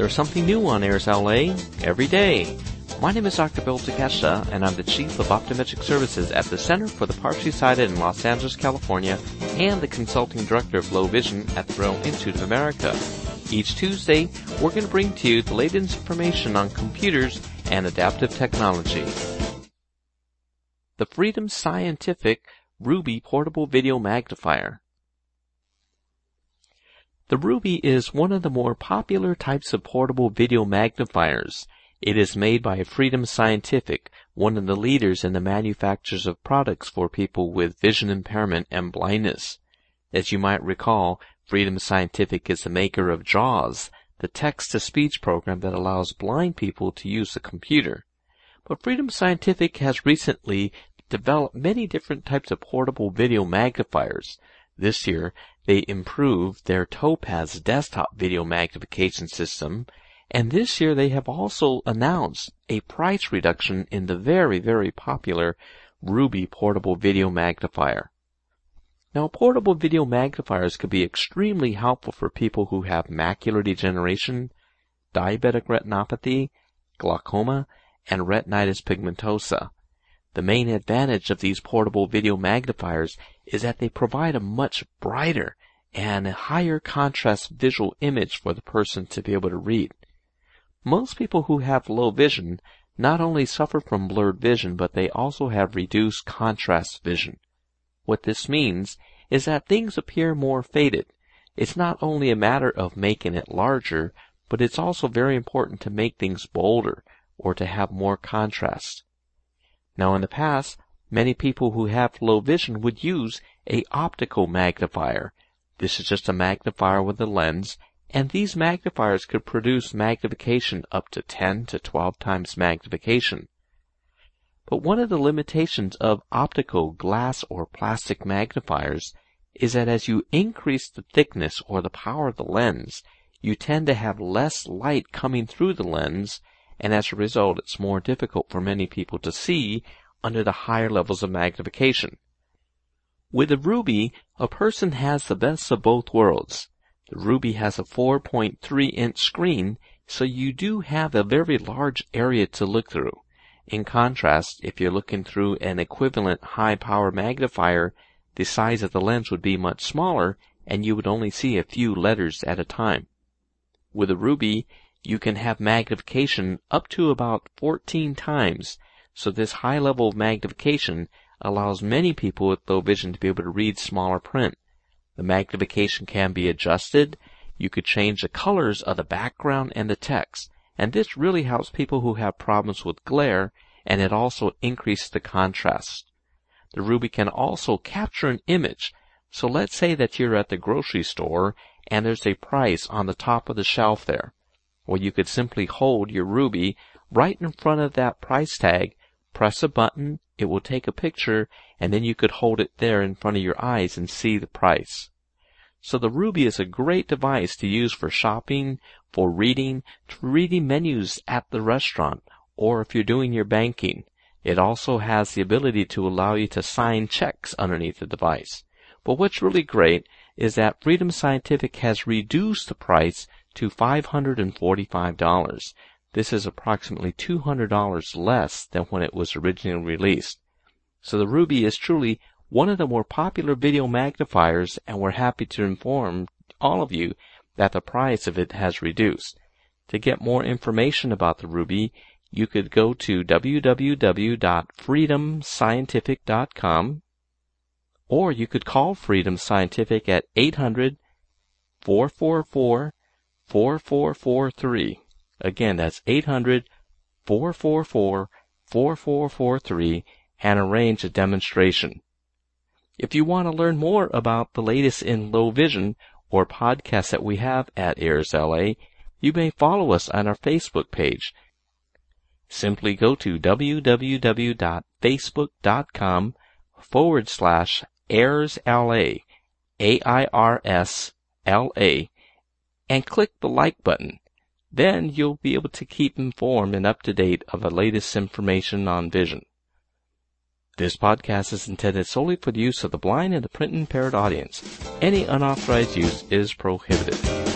There's something new on Airs LA every day. My name is Dr. Bill Takeshita, and I'm the Chief of Optometric Services at the Center for the Partially Sighted in Los Angeles, California, and the Consulting Director of Low Vision at the Braille Institute of America. Each Tuesday, we're going to bring to you the latest information on computers and adaptive technology. The Freedom Scientific Ruby Portable Video Magnifier. The Ruby is one of the more popular types of portable video magnifiers. It is made by Freedom Scientific, one of the leaders in the manufacturers of products for people with vision impairment and blindness. As you might recall, Freedom Scientific is the maker of JAWS, the text-to-speech program that allows blind people to use a computer. But Freedom Scientific has recently developed many different types of portable video magnifiers. This year, they improved their Topaz desktop video magnification system, and this year they have also announced a price reduction in the very, very popular Ruby portable video magnifier. Now, portable video magnifiers could be extremely helpful for people who have macular degeneration, diabetic retinopathy, glaucoma, and retinitis pigmentosa. The main advantage of these portable video magnifiers is that they provide a much brighter and higher contrast visual image for the person to be able to read. Most people who have low vision not only suffer from blurred vision, but they also have reduced contrast vision. What this means is that things appear more faded. It's not only a matter of making it larger, but it's also very important to make things bolder or to have more contrast. Now in the past, many people who have low vision would use a optical magnifier. This is just a magnifier with a lens, and these magnifiers could produce magnification up to 10 to 12 times magnification. But one of the limitations of optical glass or plastic magnifiers is that as you increase the thickness or the power of the lens, you tend to have less light coming through the lens and as a result it's more difficult for many people to see under the higher levels of magnification. With the Ruby, a person has the best of both worlds. The Ruby has a 4.3 inch screen, so you do have a very large area to look through. In contrast, if you're looking through an equivalent high power magnifier, the size of the lens would be much smaller and you would only see a few letters at a time. With a Ruby, you can have magnification up to about 14 times. So this high level of magnification allows many people with low vision to be able to read smaller print. The magnification can be adjusted. You could change the colors of the background and the text. And this really helps people who have problems with glare and it also increases the contrast. The Ruby can also capture an image. So let's say that you're at the grocery store and there's a price on the top of the shelf there. Or you could simply hold your Ruby right in front of that price tag, press a button, it will take a picture, and then you could hold it there in front of your eyes and see the price. So the Ruby is a great device to use for shopping, for reading, to reading menus at the restaurant, or if you're doing your banking. It also has the ability to allow you to sign checks underneath the device. But what's really great is that Freedom Scientific has reduced the price to $545. This is approximately $200 less than when it was originally released. So the Ruby is truly one of the more popular video magnifiers and we're happy to inform all of you that the price of it has reduced. To get more information about the Ruby, you could go to www.freedomscientific.com or you could call Freedom Scientific at 800 444 4443. Again, that's 800 444 4443 and arrange a demonstration. If you want to learn more about the latest in low vision or podcasts that we have at Airs LA, you may follow us on our Facebook page. Simply go to www.facebook.com forward slash Airs LA, A-I-R-S L-A, and click the like button. Then you'll be able to keep informed and up to date of the latest information on vision. This podcast is intended solely for the use of the blind and the print impaired audience. Any unauthorized use is prohibited.